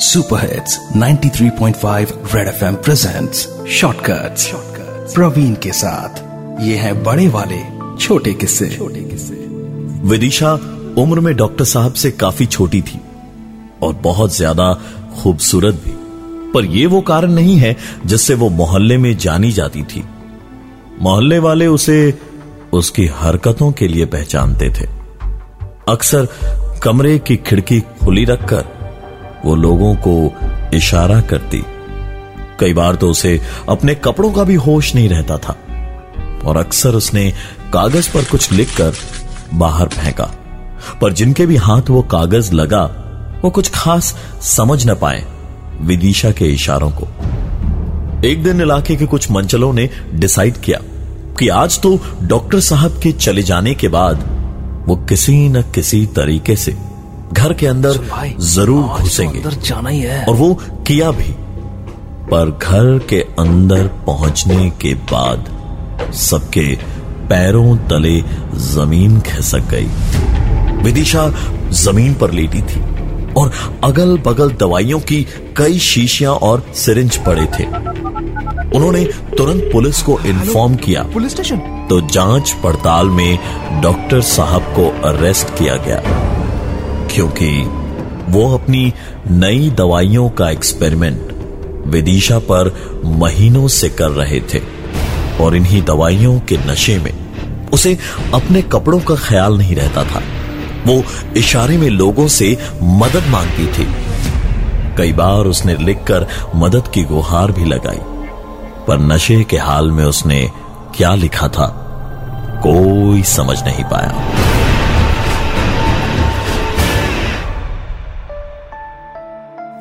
Super hits 93.5 red FM presents shortcuts Praveen के साथ। ये है बड़े वाले छोटे किस्से। छोटे किस्से। विदिशा उम्र में डॉक्टर साहब से काफ़ी छोटी थी और बहुत ज़्यादा खूबसूरत भी। पर यह वो कारण नहीं है जिससे वो मोहल्ले में जानी जाती थी। मोहल्ले वाले उसे उसकी हरकतों के लिए पहचानते थे। अक्सर कमरे की खिड़की खुली रखकर वो लोगों को इशारा करती। कई बार तो उसे अपने कपड़ों का भी होश नहीं रहता था, और अक्सर उसने कागज़ पर कुछ लिखकर बाहर फेंका। पर जिनके भी हाथ वो कागज़ लगा, वो कुछ खास समझ न पाए विदिशा के इशारों को। एक दिन इलाके के कुछ मंचलों ने डिसाइड किया कि आज तो डॉक्टर साहब के चले जाने के बाद वो किसी न किसी तरीके से घर के अंदर ज़रूर घुसेंगे। अंदर जाना ही है। और वो किया भी। पर घर के अंदर पहुँचने के बाद सबके पैरों तले ज़मीन खिसक गई। विदिशा ज़मीन पर लेटी थी और अगल बगल दवाइयों की कई शीशियाँ और सिरिंज पड़े थे। उन्होंने तुरंत पुलिस को इन्फॉर्म किया। Police station? तो जाँच पड़ताल में डॉक्टर साहब को अरेस्ट किया गया। क्योंकि वो अपनी नई दवाइयों का एक्सपेरिमेंट विदिशा पर महीनों से कर रहे थे और इन्हीं दवाइयों के नशे में उसे अपने कपड़ों का ख्याल नहीं रहता था। वो इशारे में लोगों से मदद मांगती थी। कई बार उसने लिखकर मदद की गुहार भी लगाई, पर नशे के हाल में उसने क्या लिखा था, कोई समझ नहीं पाया।